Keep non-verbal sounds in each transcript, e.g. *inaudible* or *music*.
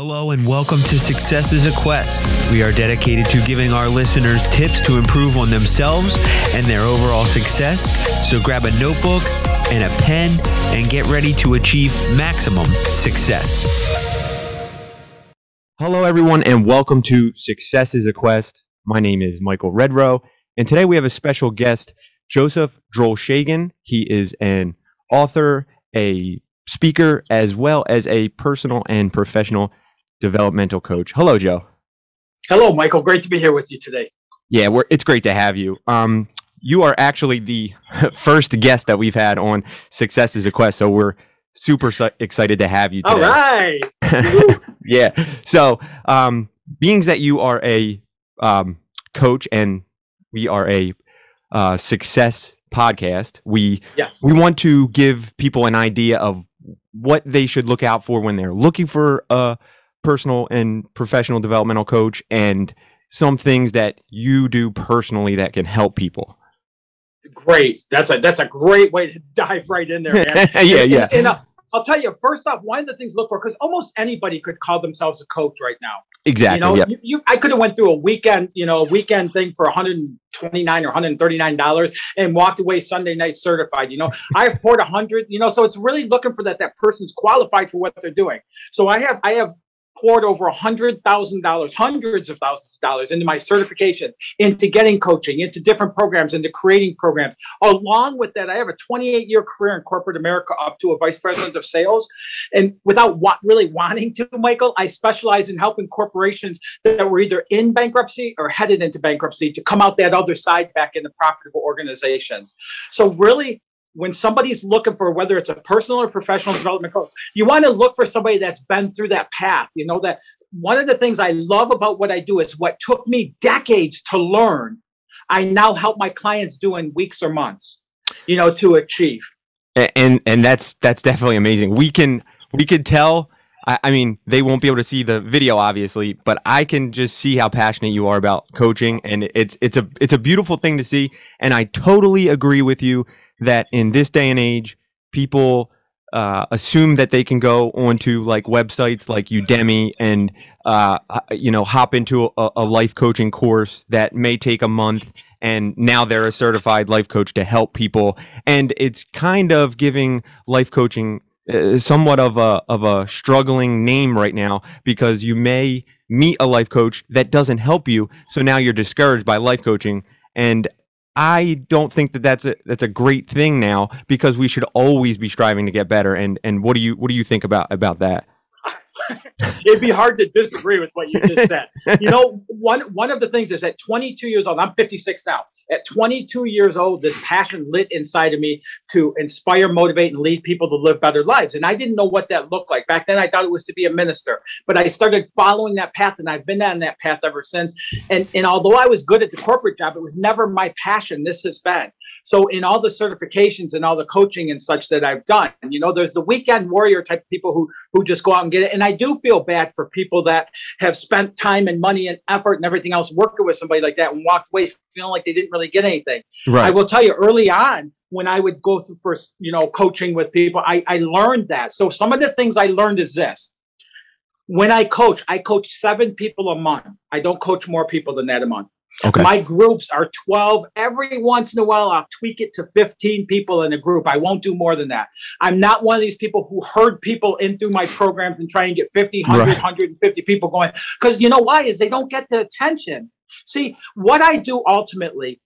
Hello and welcome to Success is a Quest. We are dedicated to giving our listeners tips to improve on themselves and their overall success. So grab a notebook and a pen and get ready to achieve maximum success. Hello, everyone, and welcome to Success is a Quest. My name is Michael Redrow, and today we have a special guest, Joseph Drolshagen. He is an author, a speaker, as well as a personal and professional developmental coach. Hello, Joe. Hello, Michael. Great to be here with you today. Yeah, we're, it's great to have you. Um, you are actually the *laughs* first guest that we've had on Success is a Quest, so we're super su- excited to have you today. All right. *laughs* yeah. So, um, being that you are a um, coach and we are a uh, success podcast, we Yeah. we want to give people an idea of what they should look out for when they're looking for a personal and professional developmental coach, and some things that you do personally that can help people. great. That's a that's a great way to dive right in there, man. *laughs* yeah, And- yeah, And, uh, I'll tell you, first off, one of the things to look for because almost anybody could call themselves a coach right now. exactly. You know, yep. you, you, I could have went through a weekend, you know, a weekend thing for 129 or 139 dollars and walked away Sunday night certified. You know, I've poured a hundred. You know, so it's really looking for that that person's qualified for what they're doing. So I have I have poured over a hundred thousand dollars, hundreds of thousands of dollars into my certification, into getting coaching, into different programs, into creating programs. Along with that, I have a 28 year career in corporate America up to a vice president of sales. And without wa- really wanting to, Michael, I specialize in helping corporations that were either in bankruptcy or headed into bankruptcy to come out that other side back into profitable organizations. So really, when somebody's looking for whether it's a personal or professional development coach, you want to look for somebody that's been through that path. You know that one of the things I love about what I do is what took me decades to learn. I now help my clients do in weeks or months, you know, to achieve. And and that's that's definitely amazing. We can we could tell. I, I mean, they won't be able to see the video, obviously, but I can just see how passionate you are about coaching, and it's it's a it's a beautiful thing to see. And I totally agree with you that in this day and age, people uh, assume that they can go onto like websites like Udemy and uh, uh, you know hop into a, a life coaching course that may take a month and now they're a certified life coach to help people and it's kind of giving life coaching Uh, somewhat of a of a struggling name right now because you may meet a life coach that doesn't help you so now you're discouraged by life coaching and I don't think that that's a that's a great thing now because we should always be striving to get better and and what do you what do you think about about that *laughs* It'd be hard to disagree with what you just said. You know, one one of the things is at 22 years old, I'm 56 now. At 22 years old, this passion lit inside of me to inspire, motivate, and lead people to live better lives. And I didn't know what that looked like. Back then, I thought it was to be a minister. But I started following that path, and I've been on that path ever since. And, and although I was good at the corporate job, it was never my passion. This has been. So, in all the certifications and all the coaching and such that I've done, you know, there's the weekend warrior type of people who who just go out and get it. And I do feel bad for people that have spent time and money and effort and everything else working with somebody like that and walked away feeling like they didn't really get anything. Right. I will tell you early on when I would go through first, you know, coaching with people, I, I learned that. So some of the things I learned is this. When I coach, I coach seven people a month. I don't coach more people than that a month. okay My groups are 12. Every once in a while, I'll tweak it to 15 people in a group. I won't do more than that. I'm not one of these people who herd people in through my programs and try and get 50, 100, Right. 150 people going. Because you know why? Is they don't get the attention. See, what I do ultimately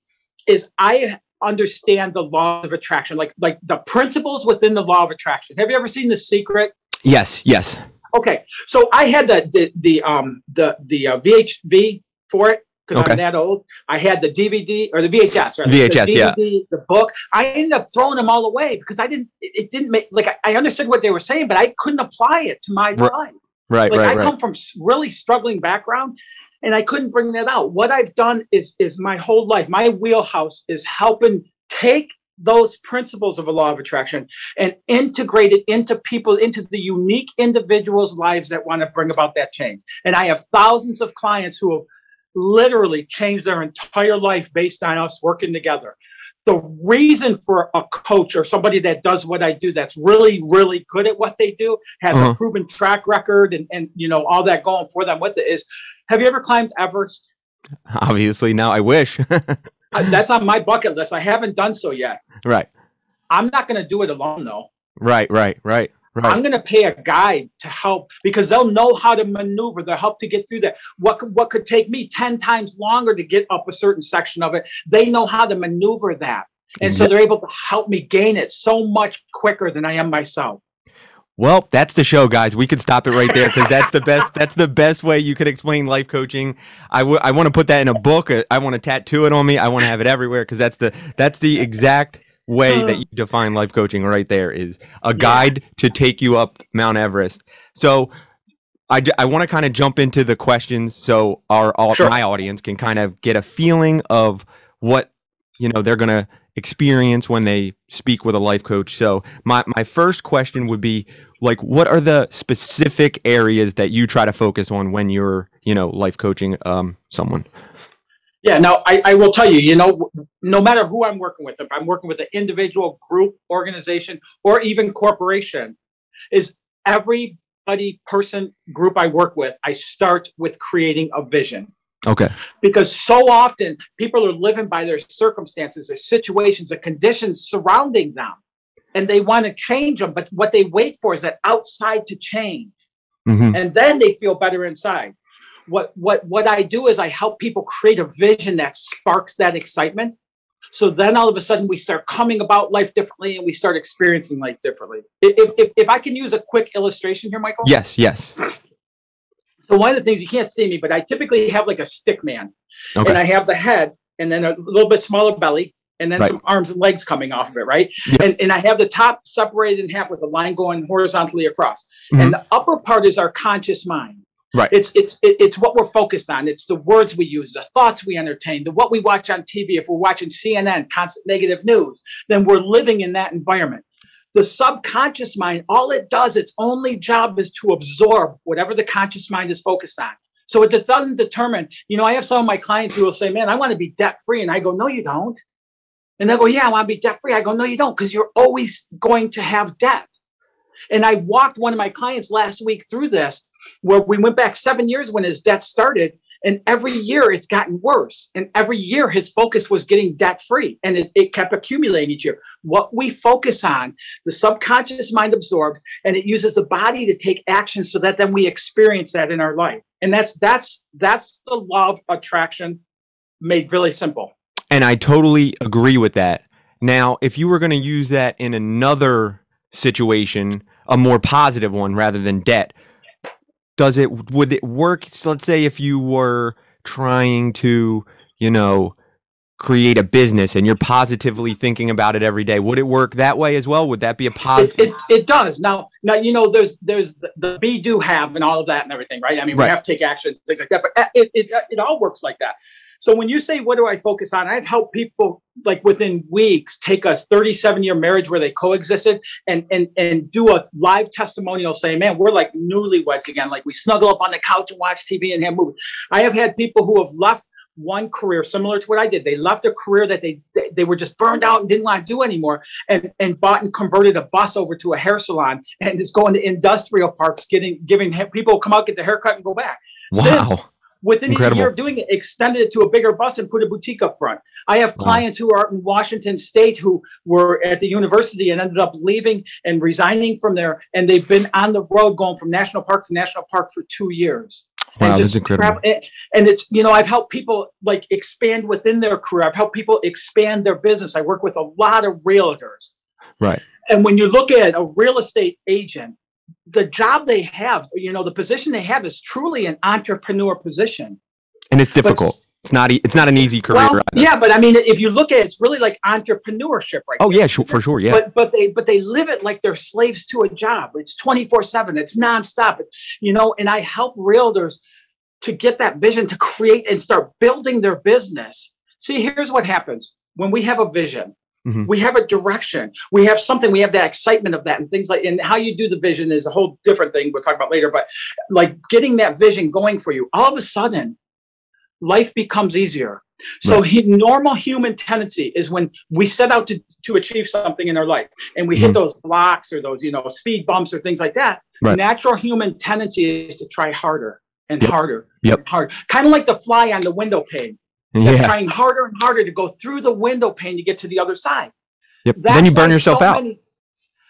is I understand the law of attraction, like like the principles within the law of attraction. Have you ever seen The Secret? yes yes Okay, so I had the the, the um the the uh, VHV for it because Okay. I'm that old. I had the DVD or the VHS, right? VHS, the yeah. The book. I ended up throwing them all away because I didn't. It, it didn't make like I, I understood what they were saying, but I couldn't apply it to my Right, life. Right Like right I right come from really struggling background, and I couldn't bring that out. What I've done is is my whole life. My wheelhouse is helping take those principles of a law of attraction and integrate it into people, into the unique individuals' lives that want to bring about that change. And I have thousands of clients who have literally changed their entire life based on us working together. The reason for a coach or somebody that does what I do that's really, really good at what they do, has Uh-huh. a proven track record and, and you know, all that going for them with it is have you ever climbed Everest? Obviously, now I wish. *laughs* That's on my bucket list. I haven't done so yet. right, I'm not going to do it alone though. right, right, right, I'm going to pay a guide to help because they'll know how to maneuver. They'll help to get through that. What could, what could take me 10 times longer to get up a certain section of it, they know how to maneuver that. And so they're able to help me gain it so much quicker than I am myself. Well, that's the show, guys. We could stop it right there because that's the best. *laughs* That's the best way you could explain life coaching. I would. I want to put that in a book. I want to tattoo it on me. I want to have it everywhere because that's the that's the exact way that you define life coaching right there is a guide to take you up Mount Everest. So I, I want to kind of jump into the questions so our all, Sure. my audience can kind of get a feeling of what you know they're going to experience when they speak with a life coach. So my my first question would be like what are the specific areas that you try to focus on when you're, you know, life coaching um someone? Yeah, now I, I will tell you, you know, no matter who I'm working with, if I'm working with an individual, group, organization, or even corporation, is everybody, person, group I work with, I start with creating a vision. Okay. Because so often people are living by their circumstances, their situations, the conditions surrounding them, and they want to change them. But what they wait for is that outside to change Mhm. and then they feel better inside. What what what I do is I help people create a vision that sparks that excitement. So then all of a sudden we start coming about life differently and we start experiencing life differently. If if, if, I can use a quick illustration here, Michael. Yes, yes. So one of the things you can't see me, but I typically have like a stick man, Okay. and I have the head, and then a little bit smaller belly, and then Right. some arms and legs coming off of it, right? Yeah. And and I have the top separated in half with a line going horizontally across, Mhm. and the upper part is our conscious mind. Right. It's it's it's what we're focused on. It's the words we use, the thoughts we entertain, the what we watch on TV. If we're watching CNN, constant negative news, then we're living in that environment. The subconscious mind, all it does, its only job is to absorb whatever the conscious mind is focused on. So it doesn't determine. You know, I have some of my clients who will say, "Man, I want to be debt free," and I go, "No, you don't." And they go, "Yeah, I want to be debt free." I go, "No, you don't, because you're always going to have debt." And I walked one of my clients last week through this, where we went back seven years when his debt started, and every year it's gotten worse. And every year his focus was getting debt free, and it, it kept accumulating each year. What we focus on, the subconscious mind absorbs, and it uses the body to take action so that then we experience that in our life. And that's that's that's the law of attraction made really simple. And I totally agree with that. Now, if you were going to use that in another situation, a more positive one rather than debt, does it would it work? So let's say if you were trying to, you know, create a business and you're positively thinking about it every day, would it work that way as well? Would that be a positive? it, it does now. Now you know there's there's the, the be do have and all of that and everything, right? I mean Right. we have to take action, things like that. But uh, it, it it all works like that. So when you say what do I focus on, I've helped people like within weeks take a 37 year marriage where they coexisted and and and do a live testimonial saying, man, we're like newlyweds again. Like we snuggle up on the couch and watch TV and have movies. I have had people who have left one career similar to what I did. They left a career that they they, they were just burned out and didn't want to do anymore, and and bought and converted a bus over to a hair salon and is going to industrial parks, getting giving people come out get their haircut and go back. wow. Since within Incredible. a year of doing it, extended it to a bigger bus and put a boutique up front. I have Wow. clients who are in Washington State who were at the university and ended up leaving and resigning from there, and they've been on the road going from national park to national park for two years Wow, and that's incredible. travel- and- and it's you know i've helped people like expand within their career i've helped people expand their business i work with a lot of realtors Right. and when you look at a real estate agent the job they have you know the position they have is truly an entrepreneur position And it's difficult. It's not it's not an easy career. well, yeah but i mean if you look at it it's really like entrepreneurship right Oh there. yeah, sure, for sure. Yeah. but but they but they live it like they're slaves to a job it's 24 7 it's nonstop you know and i help realtors to get that vision to create and start building their business see here's what happens when we have a vision Mhm. we have a direction we have something we have that excitement of that and things like and how you do the vision is a whole different thing we'll talk about later but like getting that vision going for you all of a sudden life becomes easier. So Right. he, normal human tendency is when we set out to, to achieve something in our life and we hit Mhm. those blocks or those, you know, speed bumps or things like that. Right. Natural human tendency is to try harder and Yep. harder Yep. and harder. Kind of like the fly on the window pane. That's Yeah. trying harder and harder to go through the window pane to get to the other side. Yep. Then you burn yourself so out. many-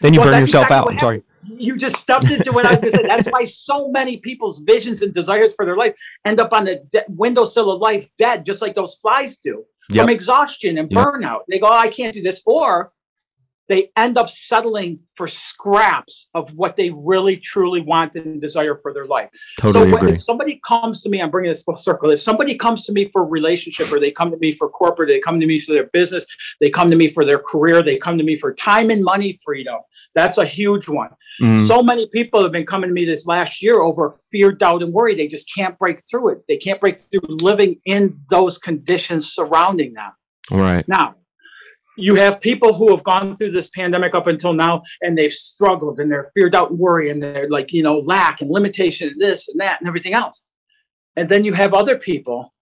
Then you Well, burn yourself exactly out. I'm sorry. You just stepped into what I was going to say. That's why so many people's visions and desires for their life end up on the de- windowsill of life dead, just like those flies do Yep. from exhaustion and Yep. burnout. They go, oh, I can't do this. Or they end up settling for scraps of what they really, truly want and desire for their life. Totally so when, agree. somebody comes to me, I'm bringing this full circle. If somebody comes to me for a relationship, or they come to me for corporate, they come to me for their business, they come to me for their career, they come to me for time and money freedom. That's a huge one. Mm, So many people have been coming to me this last year over fear, doubt, and worry. They just can't break through it. They can't break through living in those conditions surrounding them. right. Now, you have people who have gone through this pandemic up until now and they've struggled and they're feared out worry, and they're like, you know, lack and limitation and this and that and everything else. And then you have other people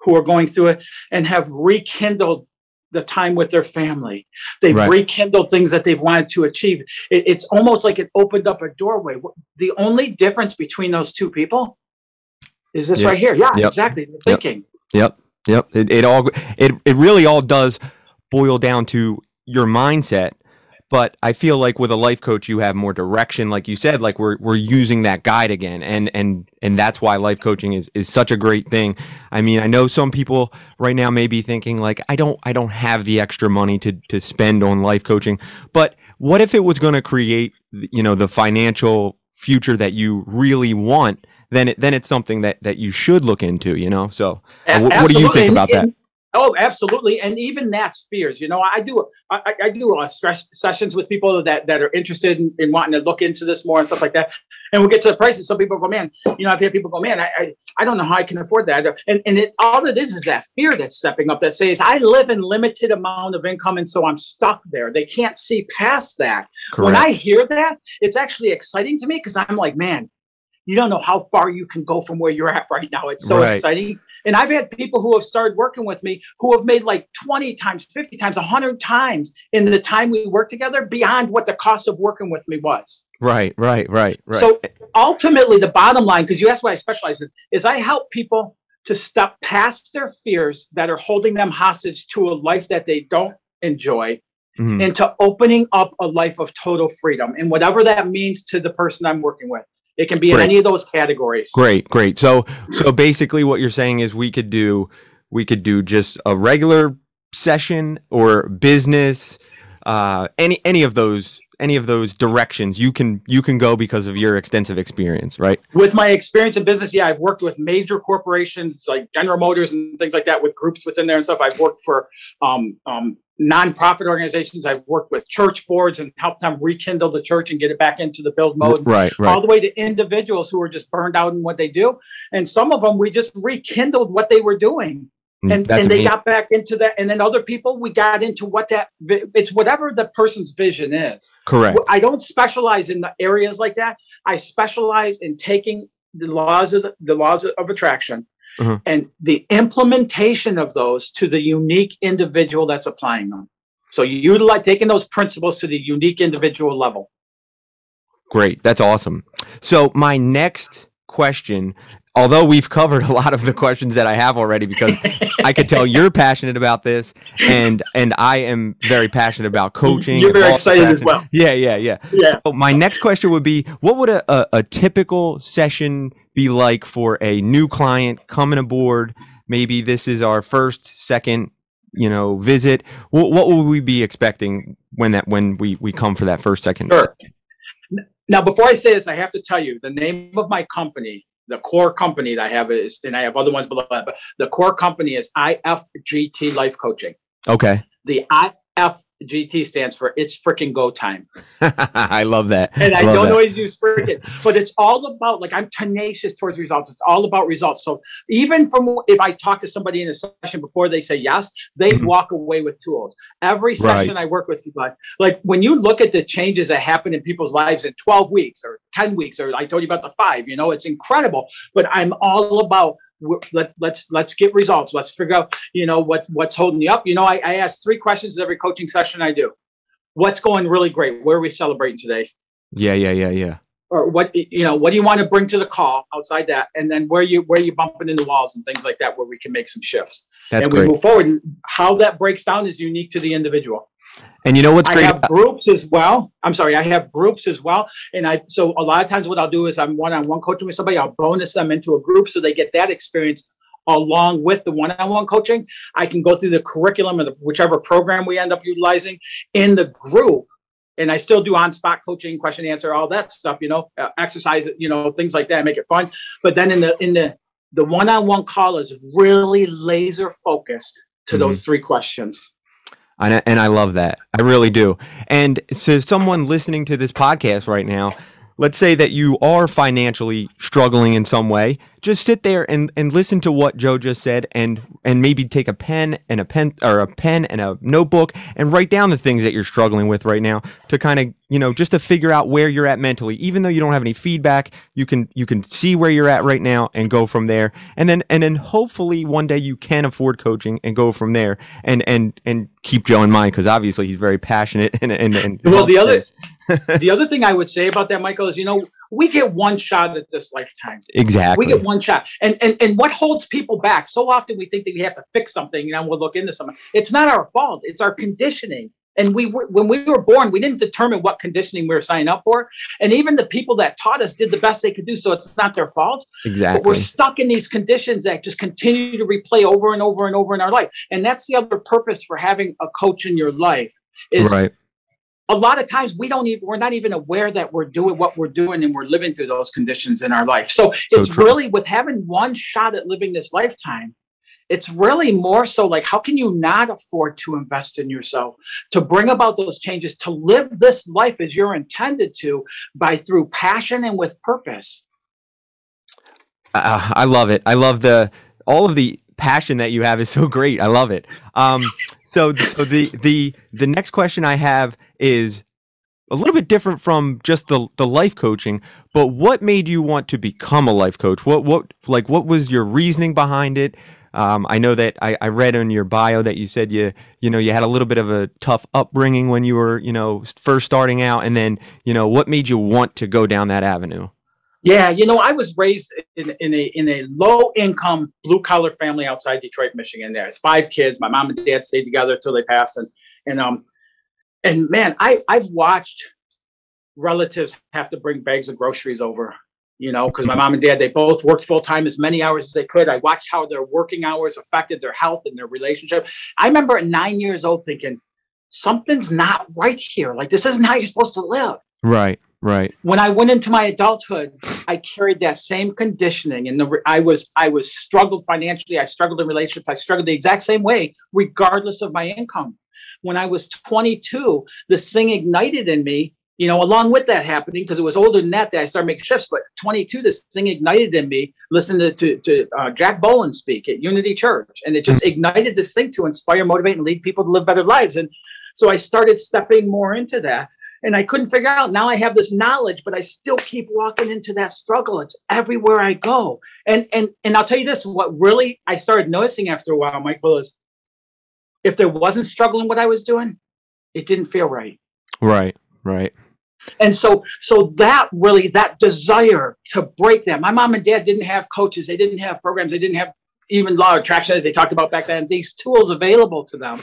who are going through it and have rekindled the time with their family. They've Right. rekindled things that they've wanted to achieve. It- it's almost like it opened up a doorway. The only difference between those two people is this Yep. right here. Yeah, Yep. exactly. Thinking. Yep. Yep. It, it all it it really all does boil down to your mindset. But I feel like with a life coach, you have more direction, like you said. Like we're we're using that guide again, and and and that's why life coaching is is such a great thing. I mean, I know some people right now may be thinking like, I don't I don't have the extra money to to spend on life coaching. But what if it was going to create, you know, the financial future that you really want? Then it then it's something that that you should look into. You know, so. Uh, what do you think And- about that? Oh, absolutely. And even that's fears. You know, I do I, I- do uh, stress sessions with people that that are interested in, in wanting to look into this more and stuff like that. And we'll get to the prices. Some people go, man, you know, I've had people go, man, I, I, I don't know how I can afford that. And and it, all it is is that fear that's stepping up that says, I live in limited amount of income, and so I'm stuck there. They can't see past that. When I hear that, it's actually exciting to me because I'm like, man, you don't know how far you can go from where you're at right now. It's so Right. exciting. And I've had people who have started working with me who have made like 20 times, 50 times, 100 times in the time we worked together beyond what the cost of working with me was. Right, right, right, right. So ultimately, the bottom line, because you asked what I specialize in, is I help people to step past their fears that are holding them hostage to a life that they don't enjoy Mhm. into opening up a life of total freedom and whatever that means to the person I'm working with. It can be in any of those categories. Great, great. So, so basically, what you're saying is we could do, we could do just a regular session or business, uh, any any of those, any of those directions. You can you can go because of your extensive experience, right? With my experience in business, yeah, I've worked with major corporations like General Motors and things like that with groups within there and stuff. I've worked for um, um, nonprofit organizations. I've worked with church boards and helped them rekindle the church and get it back into the build mode. Right, all right. the way to individuals who are just burned out in what they do. And some of them, we just rekindled what they were doing. Mm, And, That's and they amazing. got back into that. And then other people, we got into what that, it's whatever the person's vision is. correct. I don't specialize in the areas like that. I specialize in taking the laws of the, the laws of attraction Mhm. and the implementation of those to the unique individual that's applying them. So you utilize taking those principles to the unique individual level. Great. That's awesome. So my next question, although we've covered a lot of the questions that I have already, because I could tell you're passionate about this, and and I am very passionate about coaching. You're very excited as well. Yeah, yeah, yeah. Yeah. So my next question would be, what would a, a, a typical session be like for a new client coming aboard? Maybe this is our first, second, you know, visit. What, what will we be expecting when that when we we come for that first, second? Sure. Now, before I say this, I have to tell you the name of my company, the core company that I have is, and I have other ones below that, but the core company is IFGT Life Coaching. Okay. The IFGT stands for It's Freaking Go Time. *laughs* I love that. And I, love don't that. always use freaking, but it's all about like I'm tenacious towards results. It's all about results. So even from if I talk to somebody in a session before they say yes, they Mhm. walk away with tools. Every session Right. I work with people, like when you look at the changes that happen in people's lives in 12 weeks or 10 weeks, or I told you about the five, you know, it's incredible. But I'm all about let, let's let's get results. Let's figure out, you know, what's what's holding you up. You know, I, I ask three questions every coaching session I do. What's going really great? Where are we celebrating today? Yeah, yeah, yeah, yeah. Or what you know, what do you want to bring to the call outside that? And then where you where you bumping into walls and things like that where we can make some shifts. That's and great. we move forward. How that breaks down is unique to the individual. And you know what's great? I have about- groups as well. I'm sorry, I have groups as well. And I so a lot of times what I'll do is I'm one-on-one coaching with somebody, I'll bonus them into a group so they get that experience along with the one-on-one coaching. I can go through the curriculum the, whichever program we end up utilizing in the group. And I still do on-spot coaching, question answer, all that stuff, you know, uh, exercise, you know, things like that, make it fun. But then in the in the the one-on-one call is really laser focused to Mhm. those three questions. And I, and I love that. I really do. And so, someone listening to this podcast right now, let's say that you are financially struggling in some way, just sit there and, and listen to what Joe just said, and and maybe take a pen and a pen or a pen and a notebook and write down the things that you're struggling with right now to kind of you know just to figure out where you're at mentally. Even though you don't have any feedback, you can you can see where you're at right now and go from there. And then and then hopefully one day you can afford coaching and go from there and and and keep Joe in mind because obviously he's very passionate *laughs* and and, and Well, the other- this. The other thing I would say about that, Michael, is you know we get one shot at this lifetime. exactly We get one shot, and and and what holds people back? So often we think that we have to fix something, and then we'll look into something. It's not our fault. It's our conditioning. And we were, when we were born, we didn't determine what conditioning we were signing up for. And even the people that taught us did the best they could do. So it's not their fault. Exactly. But we're stuck in these conditions that just continue to replay over and over and over in our life. And that's the other purpose for having a coach in your life is right a lot of times we don't even we're not even aware that we're doing what we're doing and we're living through those conditions in our life so it's true. really with having one shot at living this lifetime it's really more so like how can you not afford to invest in yourself to bring about those changes to live this life as you're intended to by through passion and with purpose uh, I love it. I love the all of the passion that you have is so great. I love it. Um, so so the the the next question I have is a little bit different from just the the life coaching, but what made you want to become a life coach? What what like what was your reasoning behind it? Um, I know that I, I read in your bio that you said you you know you had a little bit of a tough upbringing when you were you know first starting out, and then you know what made you want to go down that avenue? Yeah, you know, I was raised in, in a in a low income blue collar family outside Detroit, Michigan. There's five kids. My mom and dad stayed together until they passed, and and um and man, I I've watched relatives have to bring bags of groceries over. You know, because my mom and dad they both worked full time as many hours as they could. I watched how their working hours affected their health and their relationship. I remember at nine years old thinking something's not right here. Like this isn't how you're supposed to live Right, right. when I went into my adulthood, I carried that same conditioning, and the, I was I was struggled financially. I struggled in relationships. I struggled the exact same way, regardless of my income. When I was 22, this thing ignited in me. You know, along with that happening, because it was older than that that I started making shifts. But 22, this thing ignited in me. Listen to to, to uh, Jack Boland speak at Unity Church, and it just ignited this thing to inspire, motivate, and lead people to live better lives. And so I started stepping more into that and I couldn't figure out. Now I have this knowledge, but I still keep walking into that struggle. It's everywhere I go. And and and I'll tell you this: what really I started noticing after a while, Michael, is if there wasn't struggle in what I was doing, it didn't feel right. Right, right. And so so that really that desire to break that. My mom and dad didn't have coaches, they didn't have programs, they didn't have even law of attraction that they talked about back then. These tools available to them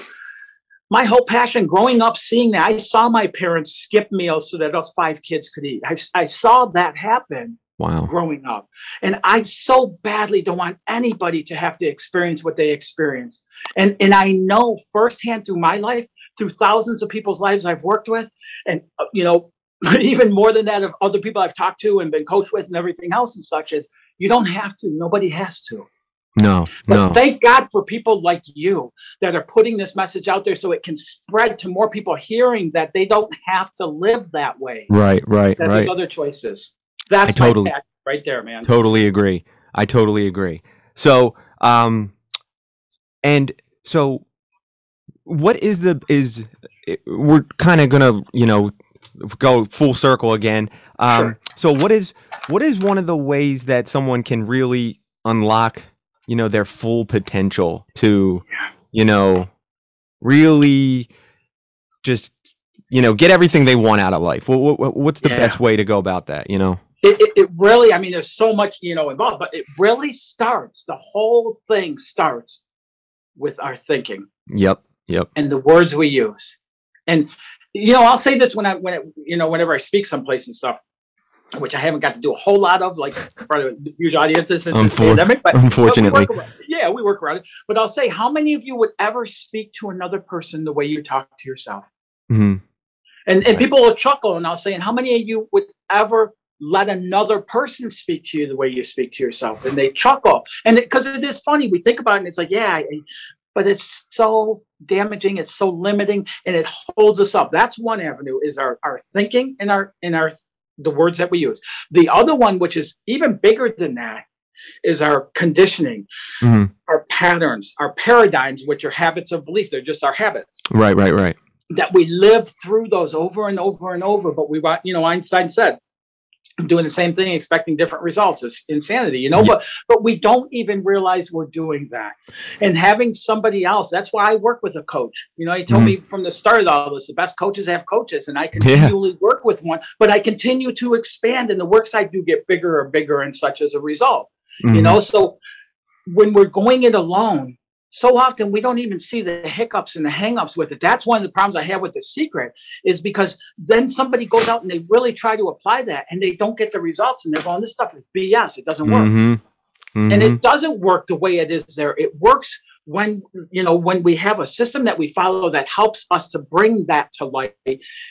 my whole passion growing up seeing that i saw my parents skip meals so that those five kids could eat. I, I saw that happen Wow. growing up. And i so badly don't want anybody to have to experience what they experienced and and i know firsthand through my life through thousands of people's lives i've worked with and uh, you know *laughs* even more than that of other people i've talked to and been coached with and everything else and such is you don't have to. Nobody has to No, but no. thank God for people like you that are putting this message out there so it can spread to more people hearing that they don't have to live that way. Right, right, That right. there's other choices. That's I totally- right there, man. Totally agree. I totally agree. So, um, and so, what is the is we're kind of gonna you know go full circle again. Um, Sure. so what is what is one of the ways that someone can really unlock you know, their full potential to, you know, really just, you know, get everything they want out of life? What, what, what's the Yeah. best way to go about that? You know? it, it, it really i mean there's so much you know involved but it really starts the whole thing starts with our thinking Yep. Yep. and the words we use and you know i'll say this when i when it, you know whenever i speak someplace and stuff which i haven't got to do a whole lot of like in front of huge audiences since this pandemic but but we Unfortunately. around- yeah we work around it but i'll say how many of you would ever speak to another person the way you talk to yourself Mhm. and and people will chuckle, and I'll say, and how many of you would ever let another person speak to you the way you speak to yourself? And they chuckle, and because it, is funny, we think about it, and it's like, yeah, I- but it's so damaging, it's so limiting, and it holds us up. That's one avenue is our our thinking and our and our the words that we use. The other one, which is even bigger than that, is our conditioning, Mhm. our patterns, our paradigms, which are habits of belief. They're just our habits Right. Right. Right. that we live through those over and over and over. But we, wa- you know, Einstein said, doing the same thing, expecting different results is insanity, you know. Yeah. But but we don't even realize we're doing that. And having somebody else, that's why I work with a coach. You know, he told Mhm. me from the start of all this, the best coaches have coaches, and I continually work with one, but I continue to expand, and the works I do get bigger and bigger and such as a result you Mhm. know so when we're going it alone so often we don't even see the hiccups and the hangups with it. That's one of the problems i have with the secret is because then somebody goes out and they really try to apply that and they don't get the results and they're going this stuff is bs it doesn't work. Mhm. and Mhm. it doesn't work the way it is there. It works when you know when we have a system that we follow that helps us to bring that to light.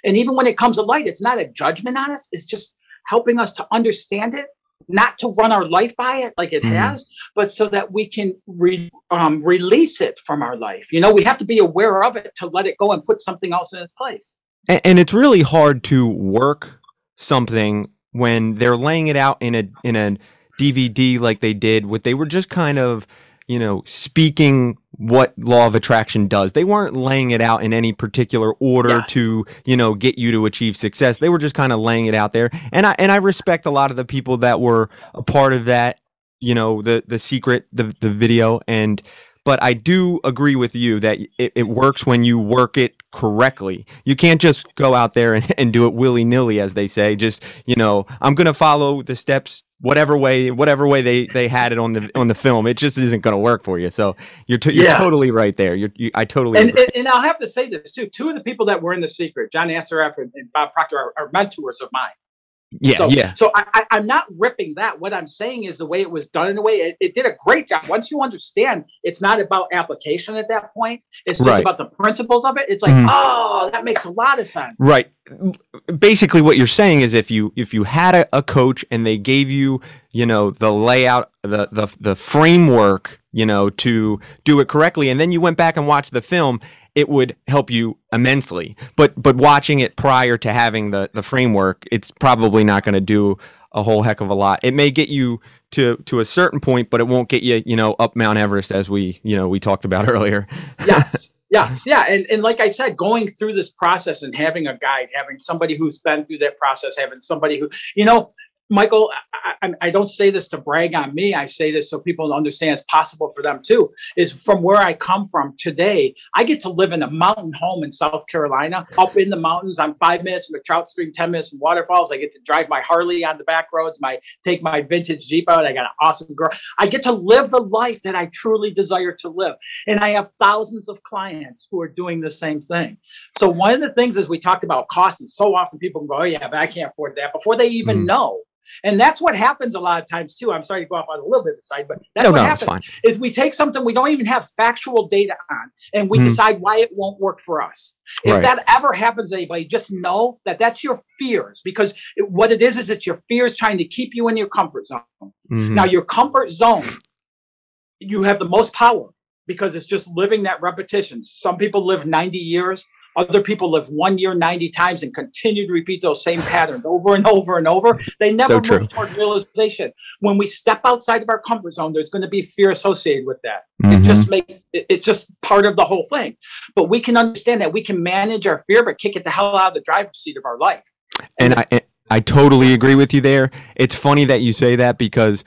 And even when it comes to light it's not a judgment on us it's just helping us to understand it not to run our life by it like it Mhm. has but so that we can re, um, release it from our life you know we have to be aware of it to let it go and put something else in its place and, and it's really hard to work something when they're laying it out in a in a DVD like they did what they were just kind of you know speaking what law of attraction does. They weren't laying it out in any particular order Yes. to you know get you to achieve success. They were just kind of laying it out there. And I and I respect a lot of the people that were a part of that you know the the secret the the video. And but I do agree with you that it, it works when you work it correctly. You can't just go out there and, *laughs* and do it willy nilly, as they say. Just you know, I'm gonna follow the steps whatever way, whatever way they, they had it on the on the film. It just isn't gonna work for you. So you're t- you're Yes. totally right there. You're, you, I totally and, agree. and, and I'll have to say this too. Two of the people that were in the secret, John Assaraf and, and Bob Proctor, are, are mentors of mine. Yeah, so, yeah, So I, I, I'm not ripping that. What I'm saying is the way it was done in the way it, it did a great job. Once you understand, it's not about application at that point. It's just Right. about the principles of it. It's like, Mhm. oh, that makes a lot of sense. right. Basically, what you're saying is if you if you had a, a coach and they gave you you know the layout the the the framework you know to do it correctly and then you went back and watched the film it would help you immensely. But but watching it prior to having the the framework it's probably not going to do a whole heck of a lot. It may get you to to a certain point but it won't get you you know up mount everest as we you know we talked about *laughs* earlier. Yes. Yes. Yeah. And, and like i said going through this process and having a guide having somebody who's been through that process having somebody who you know michael I, I, don't say this to brag on me i say this so people understand it's possible for them too is from where i come from today i get to live in a mountain home in south carolina up in the mountains i'm five minutes from a trout stream 10 minutes from waterfalls i get to drive my harley on the back roads my take my vintage jeep out i got an awesome girl i get to live the life that i truly desire to live and I have thousands of clients who are doing the same thing. So one of the things is we talked about cost, and so often people go, "Oh yeah, but I can't afford that," before they even Mm. know. And that's what happens a lot of times too. I'm sorry to go off on a little bit of the side, but that's no what no happens. fine Is we take something we don't even have factual data on, and we Mhm. decide why it won't work for us. If Right. that ever happens to anybody, just know that that's your fears, because it, what it is is it's your fears trying to keep you in your comfort zone. Mhm. Now, your comfort zone, you have the most power because it's just living that repetition. Some people live 90 years, other people live one year 90 times and continue to repeat those same patterns over and over and over. They never So true. move toward realization. When we step outside of our comfort zone, there's going to be fear associated with that. It Mhm. just make it- it's just part of the whole thing. But we can understand that we can manage our fear, but kick it the hell out of the driver's seat of our life. and I I totally agree with you there. It's funny that you say that because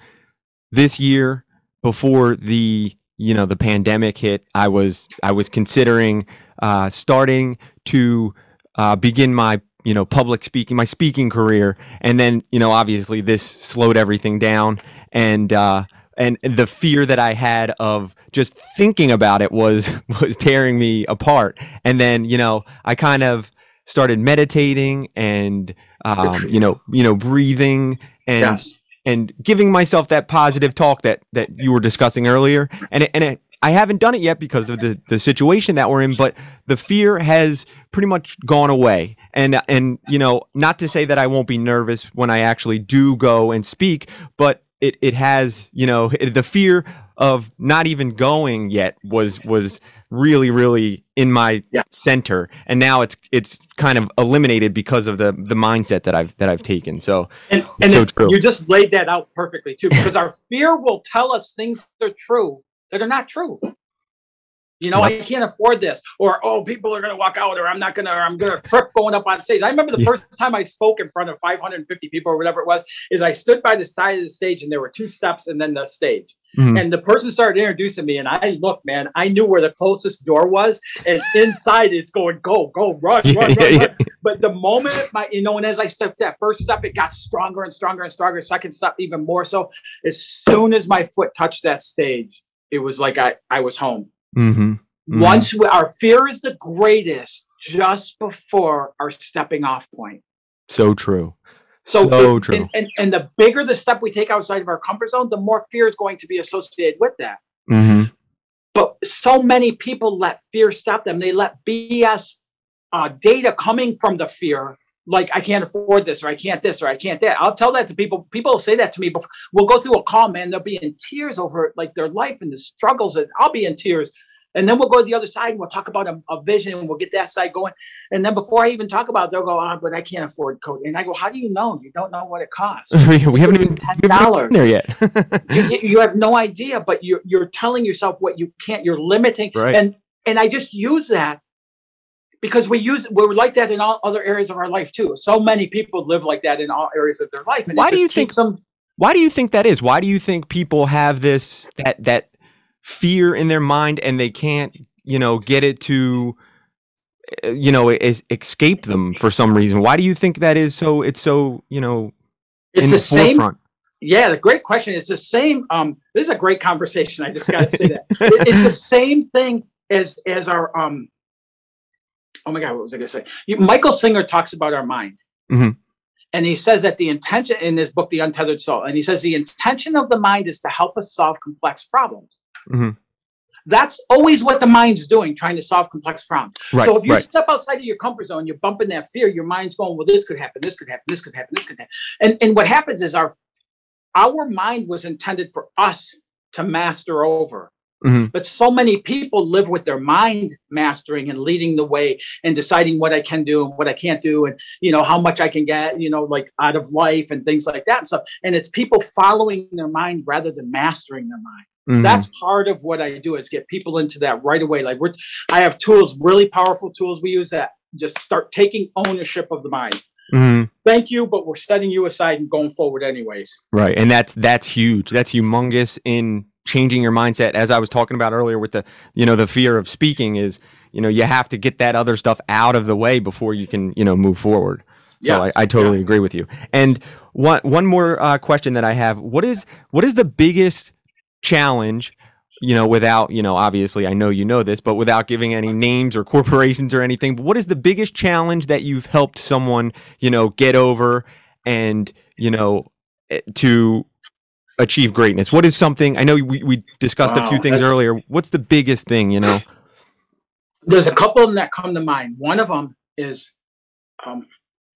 this year before the you know the pandemic hit, I was I was considering uh, starting to uh, begin my you know public speaking my speaking career, and then you know obviously this slowed everything down, and uh, and the fear that I had of just thinking about it was *laughs* was tearing me apart, and then you know I kind of started meditating and um, you know you know breathing and Yes. and giving myself that positive talk that that you were discussing earlier. And it, and it, I haven't done it yet because of the the situation that we're in but the fear has pretty much gone away and and you know not to say that I won't be nervous when I actually do go and speak but it it has you know the fear of not even going yet was was really really in my Yeah. center and now it's it's kind of eliminated because of the the mindset that I've that I've taken so And, and So true. you just laid that out perfectly too, because our fear will tell us things are true that are not true. You know, I can't afford this, or oh, people are going to walk out, or I'm not going to, or I'm going to trip going up on stage. I remember the Yeah. first time I spoke in front of 550 people or whatever it was, is I stood by the side of the stage, and there were two steps, and then the stage, Mhm. and the person started introducing me, and I looked, man, I knew where the closest door was, and inside it's going, go, go, run, Yeah, run, yeah, run, run. But the moment my, you know, and as I stepped that first step, it got stronger and stronger and stronger. Second step, even more so. As soon as my foot touched that stage, it was like I, I was home. Mm-hmm. Mhm. Once we, our fear is the greatest just before our stepping off point. So true. So, So it- true. And, and, and the bigger the step we take outside of our comfort zone, the more fear is going to be associated with that. hmm But so many people let fear stop them. They let BS uh, data coming from the fear, like I can't afford this, or I can't this, or I can't that. I'll tell that to people. People will say that to me. Before. We'll go through a call, man. They'll be in tears over like their life and the struggles, and I'll be in tears. And then we'll go to the other side and we'll talk about a, a vision and we'll get that side going. And then before I even talk about it, they'll go, ah, but I can't afford coaching. And I go, how do you know? You don't know what it costs. *laughs* we haven't even $10. we haven't gotten there yet. *laughs* you, you- you have no idea, but you're you're telling yourself what you can't. You're limiting, Right. and and I just use that because we use we're like that in all other areas of our life too. So many people live like that in all areas of their life. And Why do you think- them? Why do you think that is? Why do you think people have this that that fear in their mind and they can't, you know, get it to uh, you know, es- escape them for some reason? Why do you think that is so it's so, you know, It's the, the, same. forefront? Yeah, the great question. It's the same. Um, this is a great conversation. I just got to say that *laughs* It- it's the same thing as as our um. Oh my God, what was I going to say? Michael Singer talks about our mind, Mhm. and he says that the intention in his book, The Untethered Soul, and he says the intention of the mind is to help us solve complex problems. Mhm. That's always what the mind's doing, trying to solve complex problems. Right, so if you right. step outside of your comfort zone, you're bumping that fear. Your mind's going, "Well, this could happen. This could happen. This could happen. This could happen." And and what happens is our our mind was intended for us to master over. Mhm. But so many people live with their mind mastering and leading the way and deciding what I can do and what I can't do and you know how much I can get, you know, like out of life and things like that and stuff. And it's people following their mind rather than mastering their mind Mhm. that's part of what I do is get people into that right away. Like we're, I have tools, really powerful tools we use that just start taking ownership of the mind. Mhm. Thank you, but we're setting you aside and going forward anyways. Right. And that's that's huge. That's humongous in changing your mindset. As I was talking about earlier with the you know, the fear of speaking is, you know, you have to get that other stuff out of the way before you can, you know, move forward. So Yes, I, I totally yeah. agree with you. And one one more uh, question that I have: what is what is the biggest challenge? You know, without you know, obviously, I know you know this, but without giving any names or *laughs* corporations or anything. But what is the biggest challenge that you've helped someone, you know, get over and you know, eh, to achieve greatness? What is something? I know we we discussed a few things earlier. What's the biggest thing? You know. There's a couple of them that come to mind. One of them is um,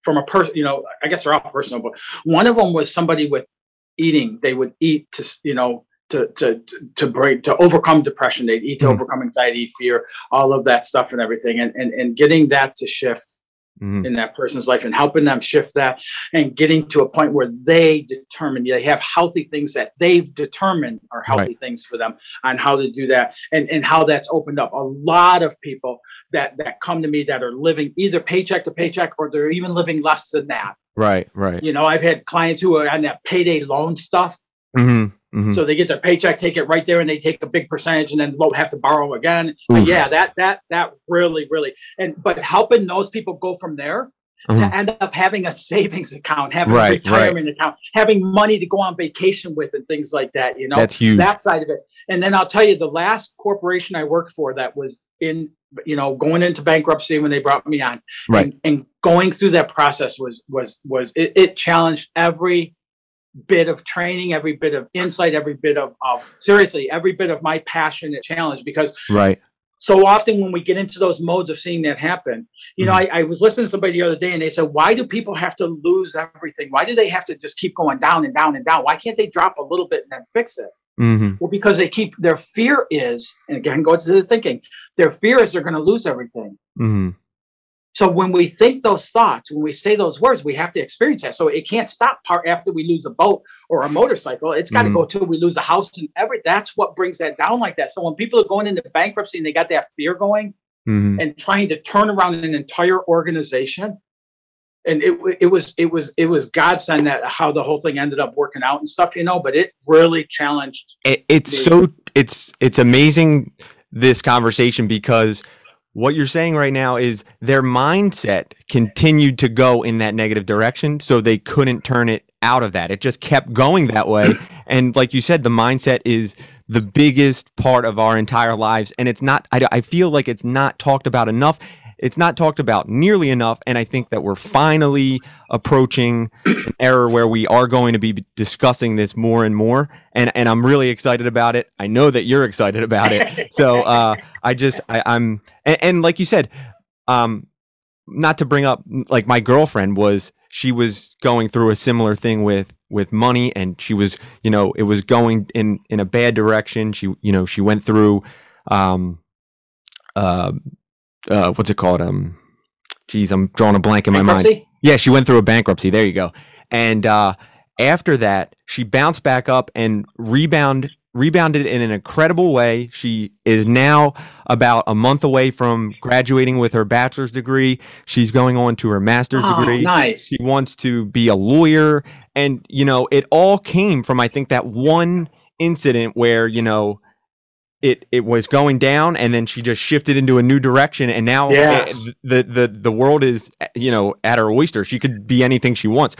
from a person, you know, I guess they're all personal, but one of them was somebody with eating. They would eat to, you know, to to to, break to overcome depression. They'd eat to Mhm. overcome anxiety, fear, all of that stuff and everything, and and and getting that to shift Mhm. in that person's life and helping them shift that and getting to a point where they determine they have healthy things that they've determined are healthy things for them on how to do that and and how that's opened up a lot of people that that come to me that are living either paycheck to paycheck or they're even living less than that Right. Right. you know i've had clients who are on that payday loan stuff hmm Mhm. So they get their paycheck, take it right there, and they take a big percentage, and then won't have to borrow again. But yeah, that that that really, really, and but helping those people go from there Mhm. to end up having a savings account, having Right, a right. retirement account, having money to go on vacation with, and things like that. You know, That's huge. that side of it. And then I'll tell you, the last corporation I worked for that was in, you know, going into bankruptcy when they brought me on, Right. and, and going through that process was was was it, it challenged every bit of training, every bit of insight, every bit of, of seriously, every bit of my passion it challenged because right. so often when we get into those modes of seeing that happen, you know, I, I was listening to somebody the other day and they said, why do people have to lose everything? Why do they have to just keep going down and down and down? Why can't they drop a little bit and then fix it? hmm Well, because they keep their fear is, and again, go to the thinking, their fear is they're going to lose everything. hmm So when we think those thoughts, when we say those words, we have to experience that. So it can't stop part after we lose a boat or a motorcycle. It's got to Mhm. go till we lose a house and every. That's what brings that down like that. So when people are going into bankruptcy and they got that fear going hmm and trying to turn around an entire organization, and it it was it was it was godsend that how the whole thing ended up working out and stuff, you know. But it really challenged. it, it's Dude. so it's it's amazing this conversation because what you're saying right now is their mindset continued to go in that negative direction so they couldn't turn it out of that. It just kept going that way. *clears throat* And like you said the mindset is the biggest part of our entire lives and it's not I, I feel like it's not talked about enough it's not talked about nearly enough and i think that we're finally approaching an era where we are going to be discussing this more and more and and i'm really excited about it. I know that you're excited about it. *laughs* So uh i just I, i'm and, and like you said um not to bring up like my girlfriend was she was going through a similar thing with with money and she was you know it was going in in a bad direction. She you know she went through um uh, uh what's it called um geez i'm drawing a blank in my mind yeah, she went through a bankruptcy. There you go. And uh, after that, she bounced back up and rebound rebounded in an incredible way. She is now about a month away from graduating with her bachelor's degree. She's going on to her master's Oh, degree. nice. She wants to be a lawyer. And, you know, it all came from, I think, that one incident where, you know, it, it was going down and then she just shifted into a new direction and now eh, Yes. the, the the world is eh, you know at her oyster she could be anything she wants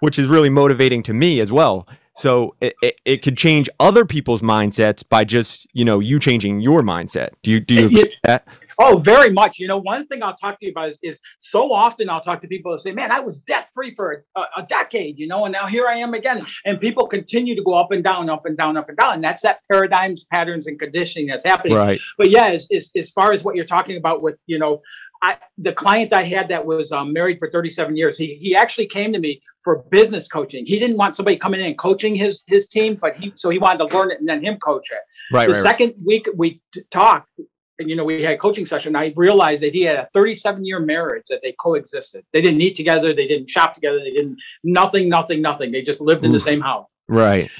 which is really motivating to me as well so it, it, it could change other people's mindsets by just you know you changing your mindset do you do you Yeah. with that Oh, very much. You know, one thing I'll talk to you about is, is so often I'll talk to people that say, man, I was debt free for a, a decade, you know, and now here I am again. And people continue to go up and down, up and down, up and down. And that's that paradigms, patterns, and conditioning that's happening. right But yeah, as, as, as far as what you're talking about with, you know, I, the client I had that was um, married for 37 years, he, he actually came to me for business coaching. He didn't want somebody coming in and coaching his, his team, but he, so he wanted to learn it and then him coach it right the right, right. second week we t- talked and you know we had a coaching session i realized that he had a 37 year marriage that they coexisted. They didn't eat together they didn't shop together they didn't nothing nothing nothing. They just lived in the same house. Right.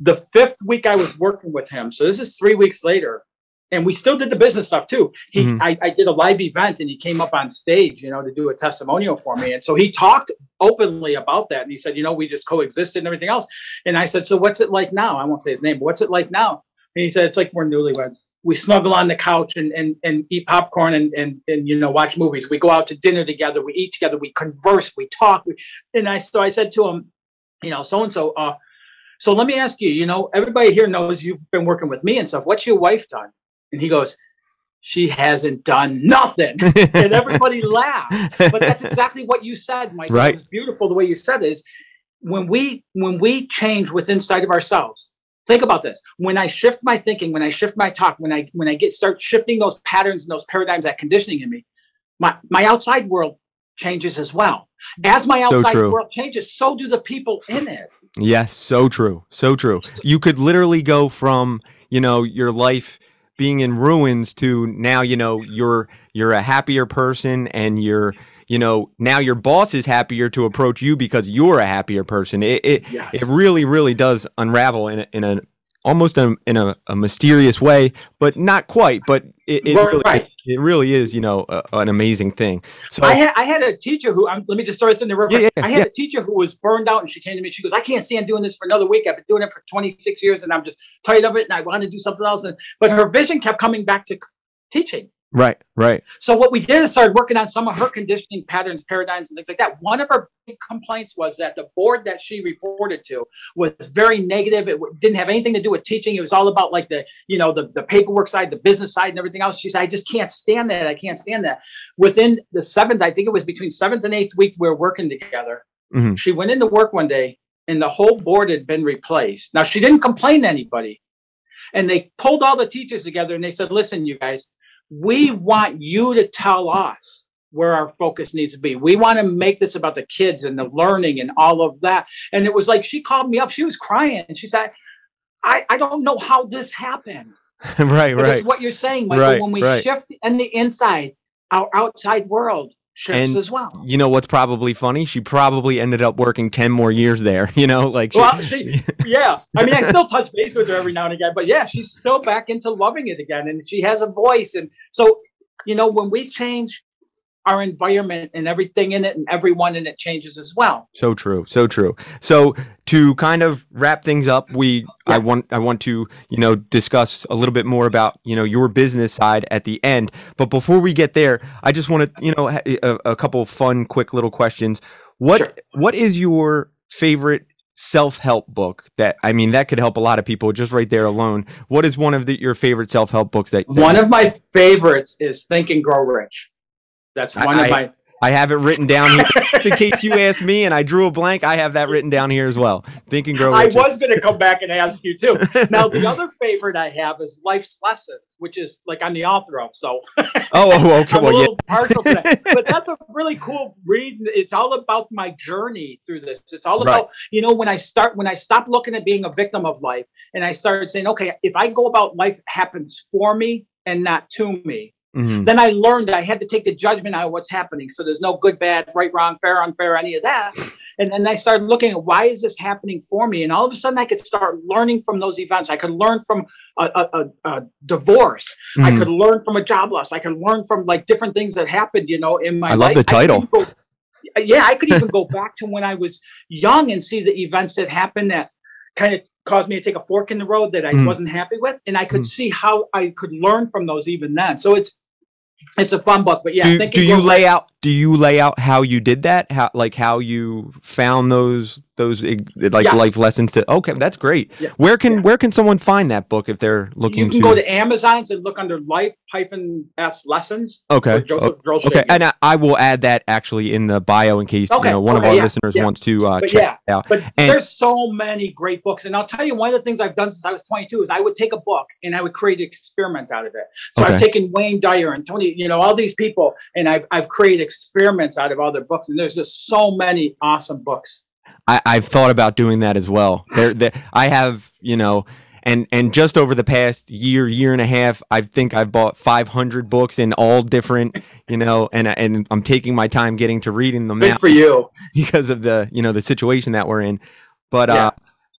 The fifth week i was working with him so this is three weeks later and we still did the business stuff too. He Mhm. I, I did a live event and he came up on stage you know to do a testimonial for me and so he talked openly about that and he said you know we just coexisted and everything else. And i said so what's it like now? I won't say his name but what's it like now and he said it's like we're newlyweds. We snuggle on the couch and and, and eat popcorn and, and and you know watch movies. We go out to dinner together. We eat together. We converse. We talk. We, and i so i said to him you know so and so uh so let me ask you you know everybody here knows you've been working with me and stuff. What's your wife done? And he goes she hasn't done nothing. *laughs* And everybody laughed. But that's *laughs* exactly what you said mike. Right. it was beautiful the way you said it. Is when we when we change within inside of ourselves think about this when i shift my thinking when i shift my talk when i when i get start shifting those patterns and those paradigms that conditioning in me my my outside world changes as well as my outside true. world changes so do the people in it Yes, so true. So true. You could literally go from, you know, your life being in ruins to now, you know, you're you're a happier person and you're, you know, now your boss is happier to approach you because you're a happier person. It it, yes it really really does unravel in a, in a almost in, in a, a mysterious way, but not quite. But it, it really Right. it, it really is, you know, a, an amazing thing. So I had I had a teacher who um, let me just throw this in there. real Yeah, yeah, I had yeah. a teacher who was burned out, and she came to me. She goes, "I can't stand doing this for another week. I've been doing it for 26 years, and I'm just tired of it, and I want to do something else." And, but her vision kept coming back to teaching. Right, right. So what we did is started working on some of her conditioning patterns, paradigms, and things like that. One of her big complaints was that the board that she reported to was very negative. It didn't have anything to do with teaching. It was all about like the, you know, the, the paperwork side, the business side, and everything else. She said, I just can't stand that. I can't stand that. Within the seventh, I think it was between seventh and eighth week, we were working together. Mhm. She went into work one day and the whole board had been replaced. Now she didn't complain to anybody. And they pulled all the teachers together and they said, listen, you guys, we want you to tell us where our focus needs to be. We want to make this about the kids and the learning and all of that. And it was like she called me up, she was crying, and she said, I, I don't know how this happened. *laughs* right, But right. it's what you're saying, Michael. Right, when we right. shift in the inside, our outside world shifts And- as well. You know what's probably funny? She probably ended up working 10 more years there, *laughs* you know, like she, Well, she, *laughs* yeah. I mean, I still touch base with her every now and again, but yeah, she's still back into loving it again, and she has a voice. And so, you know, when we change our environment and everything in it, and everyone in it changes as well. So true, so true. So to kind of wrap things up, we I want I want to you know discuss a little bit more about you know your business side at the end. But before we get there, I just want to you know a, a couple fun, quick little questions. What Sure. what is your favorite self help book? That I mean, that could help a lot of people just right there alone. What is one of the, your favorite self help books that, that One of my favorites is Think and Grow Rich. That's I- one of my. I have it written down here. In case you asked me and I drew a blank, I have that written down here as well. Think and grow I was going to come back and ask you too. *laughs* Now, the other favorite I have is Life's Lessons, which is like I'm the author of. So *laughs* Oh, oh, okay. Well, yeah. little partial to that. *laughs* But that's a really cool read. It's all about my journey through this. It's all about, you know, when I start, when I stop looking at being a victim of life and I started saying, okay, if I go about life happens for me and not to me, Mhm. then I learned I had to take the judgment out of what's happening. So there's no good, bad, right, wrong, fair, unfair, any of that. *laughs* And then I started looking at why is this happening for me? And all of a sudden I could start learning from those events. I could learn from a, a, a, divorce. I Mhm. could learn from a job loss. I could learn from like different things that happened, you know, in my I love life. the title. even go- yeah, I could even go *laughs* back to when I was young and see the events that happened that kind of caused me to take a fork in the road that I Mm. wasn't happy with, and I could Mm. see how I could learn from those even then. So it's it's a fun book, but yeah, do, Think do you lay out do you lay out how you did that how like how you found those those like Yes. life lessons to okay that's great Yeah. where can Yeah. where can someone find that book if they're looking you can to go to Amazon and look under life hyphen s lessons. okay Joseph okay and I, I will add that actually in the bio in case Okay, you know one of our yeah, listeners wants to uh check yeah, it out But And- there's so many great books, and I'll tell you one of the things I've done since I was 22 is I would take a book and I would create an experiment out of it. So I've taken Wayne Dyer and Tony, you know, all these people, and I've I've created experiments out of other books, and there's just so many awesome books. I, I've thought about doing that as well. There, there, I have, you know, and and just over the past year, year and a half, I think I've bought 500 books in all different, you know, and and I'm taking my time getting to reading them Good for you. *laughs* because of the, you know, the situation that we're in. But Yeah. uh,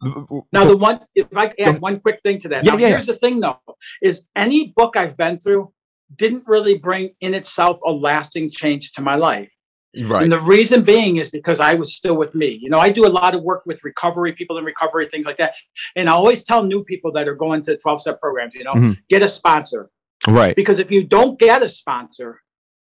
b- b- Now, the one, if I could add one quick thing to that. Yeah, now, yeah, here's the thing, though, is any book I've been through didn't really bring in itself a lasting change to my life. right, And the reason being is because I was still with me. You know, I do a lot of work with recovery, people in recovery, things like that. And I always tell new people that are going to 12 step programs, you know, Mhm. get a sponsor. right, Because if you don't get a sponsor,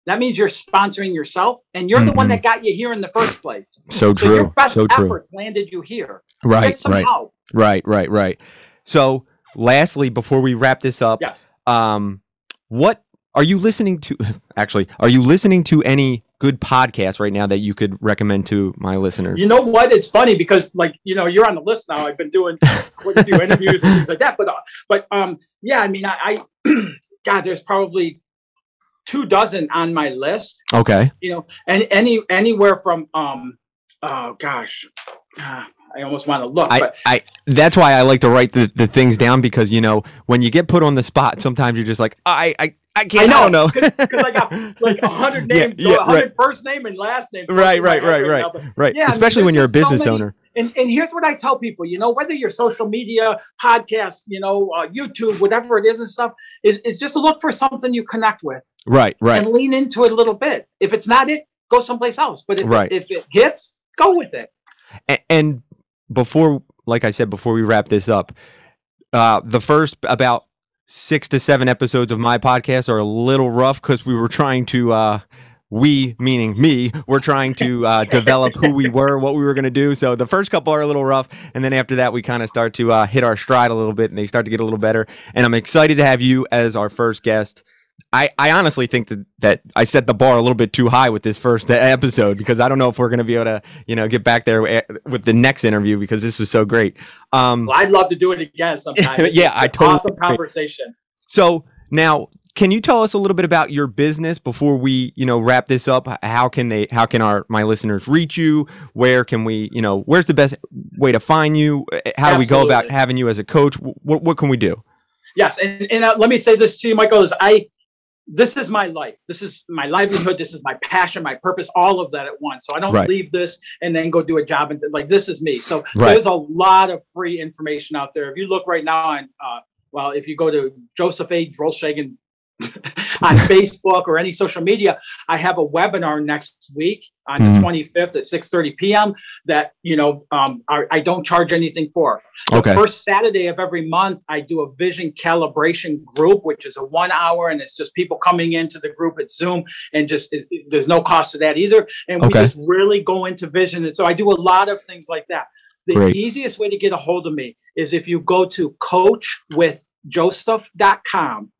that means you're sponsoring yourself and you're the one Mhm. that got you here in the first place. so So your true, best so true, efforts landed you here. right, right, help. right, right, right. So, lastly, before we wrap this up, Yes. um what are you listening to *laughs* actually are you listening to any good podcasts right now that you could recommend to my listeners You know what? It's funny because, like, you know, you're on the list now. I've been doing quite a few interviews and things like that. But, uh, but, um, yeah, I mean, I, I *clears throat* God, there's probably two dozen on my list. okay You know, and any anywhere from, um, oh gosh, ah, I almost want to look, I, but I that's why I like to write the, the things down because you know when you get put on the spot sometimes you're just like I I, I can't. I, know because I got *laughs* like a hundred names, yeah, yeah, a hundred right. first name and last name. Right, right, right, right, right, right. Yeah, Especially I mean, when you're a business so many, owner. And, and here's what I tell people, you know, whether you're social media, podcast, you know, uh, YouTube, whatever it is and stuff, is, is just look for something you connect with. Right, right. And lean into it a little bit. If it's not it, go someplace else. But if, right. it, if it hits, go with it. And, and before, like I said, before we wrap this up, uh, the first about six to seven episodes of my podcast are a little rough because we were trying to uh, we meaning me we're trying to uh, *laughs* develop who we were what we were going to do. So the first couple are a little rough and then after that we kind of start to uh, hit our stride a little bit and they start to get a little better. And i'm excited to have you as our first guest I, I honestly think that, that I set the bar a little bit too high with this first *laughs* episode because I don't know if we're going to be able to you know get back there eh, with the next interview because this was so great. Um, well, I'd love to do it again sometime. *laughs* yeah, I totally awesome conversation. So now can you tell us a little bit about your business before we you know wrap this up how can they how can our my listeners reach you where can we you know where's the best way to find you how Absolutely. do we go about having you as a coach what, what can we do yes and, and uh, let me say this to you michael is i this is my life this is my livelihood this is my passion my purpose all of that at once so i don't right. leave this and then go do a job and like this is me so right. there's a lot of free information out there if you look right now on uh, well, if you go to Joseph A. Drolshagen *laughs* on Facebook or any social media. I have a webinar next week on the 25th at 6:30 p.m. that you know um, I, I, don't charge anything for. The okay. first Saturday of every month, I do a vision calibration group, which is a one hour, and it's just people coming into the group at Zoom, and just it, it, there's no cost to that either. And we okay. just really go into vision, and so I do a lot of things like that. The Great. easiest way to get a hold of me is if you go to coachwithjoseph.com.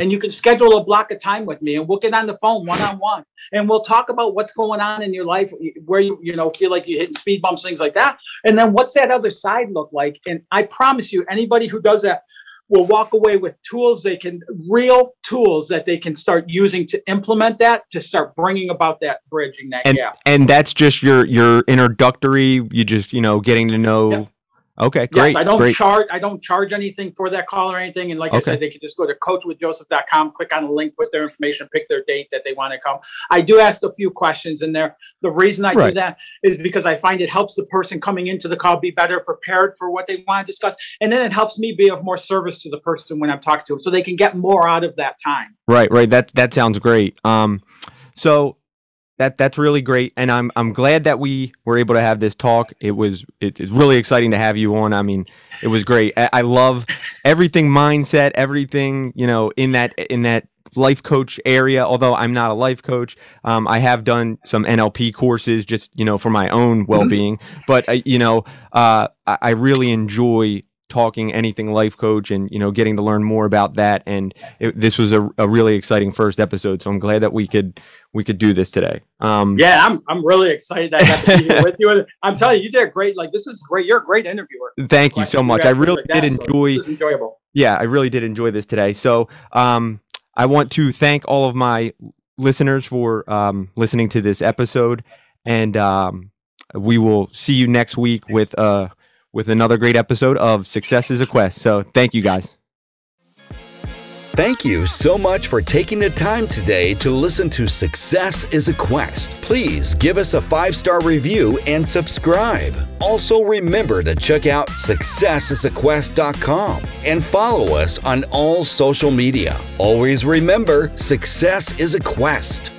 And you can schedule a block of time with me and we'll get on the phone one on one and we'll talk about what's going on in your life where you, you know, feel like you're hitting speed bumps, things like that. And then what's that other side look like? And I promise you, anybody who does that will walk away with tools they can, real tools that they can start using to implement that, to start bringing about that bridging that and, gap. And that's just your, your introductory, you just, you know, getting to know. Yep Okay, great. Yes, I don't great. charge. I don't charge anything for that call or anything. And like okay. I said, they can just go to coachwithjoseph.com, click on the link, put their information, pick their date that they want to come. I do ask a few questions in there. The reason I right. do that is because I find it helps the person coming into the call be better prepared for what they want to discuss, and then it helps me be of more service to the person when I'm talking to them, so they can get more out of that time. Right, right. That that sounds great. Um, so that that's really great, and I'm I'm glad that we were able to have this talk. It was it is really exciting to have you on. I mean, it was great. I, I love everything mindset, everything you know in that in that life coach area. Although I'm not a life coach, um, I have done some NLP courses just you know for my own well being. Mm-hmm. But uh, you know, uh, I, I really enjoy talking anything life coach and you know getting to learn more about that. And it, this was a, a really exciting first episode. So i'm glad that we could we could do this today. Um yeah i'm, I'm really excited that i got to be here *laughs* with you. I'm telling you you did great like this is great you're a great interviewer. Thank you so much. I really like did that, enjoy so enjoyable. Yeah i really did enjoy this today. So um i want to thank all of my listeners for um listening to this episode. And um we will see you next week with uh with another great episode of Success is a Quest. So thank you guys. Thank you so much for taking the time today to listen to Success is a Quest. Please give us a five star review and subscribe. Also, remember to check out successisaquest.com and follow us on all social media. Always remember, success is a quest.